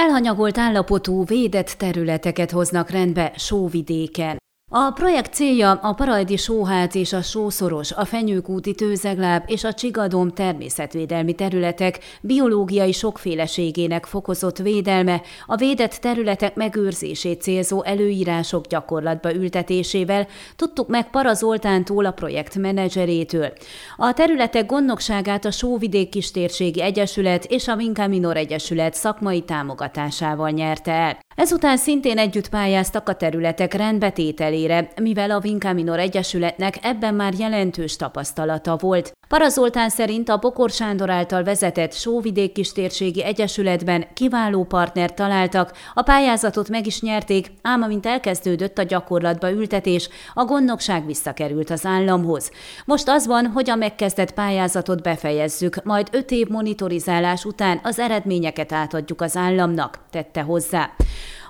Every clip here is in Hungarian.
Elhanyagolt állapotú védett területeket hoznak rendbe sóvidéken. A projekt célja a Parajdi sóház és a sószoros, a fenyőkúti tőzegláb és a csigadom természetvédelmi területek biológiai sokféleségének fokozott védelme, a védett területek megőrzését célzó előírások gyakorlatba ültetésével tudtuk meg Parazoltántól a projekt menedzserétől. A területek gondnokságát a Sóvidék Kistérségi Egyesület és a Minkaminor Egyesület szakmai támogatásával nyerte el. Ezután szintén együtt pályáztak a területek rendbetételére, mivel a Vinkaminor Egyesületnek ebben már jelentős tapasztalata volt. Parazoltán szerint a Bokor Sándor által vezetett Sóvidék Kistérségi Egyesületben kiváló partnert találtak, a pályázatot meg is nyerték, ám amint elkezdődött a gyakorlatba ültetés, a gondnokság visszakerült az államhoz. Most az van, hogy a megkezdett pályázatot befejezzük, majd öt év monitorizálás után az eredményeket átadjuk az államnak, tette hozzá.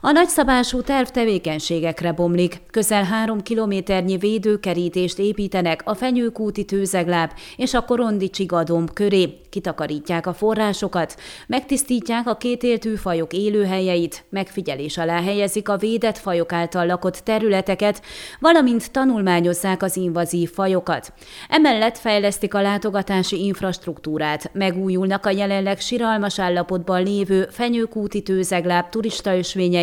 A nagyszabású terv tevékenységekre bomlik. Közel három kilométernyi védőkerítést építenek a fenyőkúti tőzegláb és a korondi csigadomb köré. Kitakarítják a forrásokat, megtisztítják a kétéltű fajok élőhelyeit, megfigyelés alá helyezik a védett fajok által lakott területeket, valamint tanulmányozzák az invazív fajokat. Emellett fejlesztik a látogatási infrastruktúrát, megújulnak a jelenleg siralmas állapotban lévő fenyőkúti tőzegláb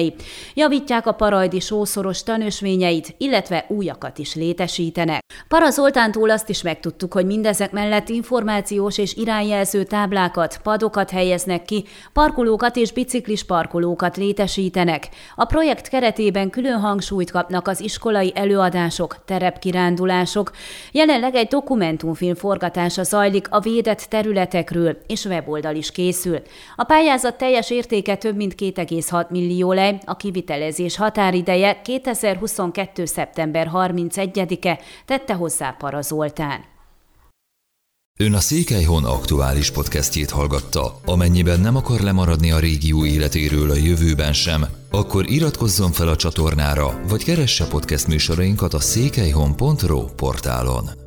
turistaösvényei, javítják a parajdi sószoros tanösvényeit, illetve újakat is létesítenek. Para Zoltántól azt is megtudtuk, hogy mindezek mellett információs és irányjelző táblákat, padokat helyeznek ki, parkolókat és biciklis parkolókat létesítenek. A projekt keretében külön hangsúlyt kapnak az iskolai előadások, terepkirándulások. Jelenleg egy dokumentumfilm forgatása zajlik a védett területekről, és weboldal is készül. A pályázat teljes értéke több mint 2,6 millió lej, a kivitelezés határideje 2022. szeptember 31-e, tette hozzá Para Zoltán. Ön a Székelyhon aktuális podcastjét hallgatta. Amennyiben nem akar lemaradni a régió életéről a jövőben sem, akkor iratkozzon fel a csatornára, vagy keresse podcast műsorainkat a székelyhon.pro portálon.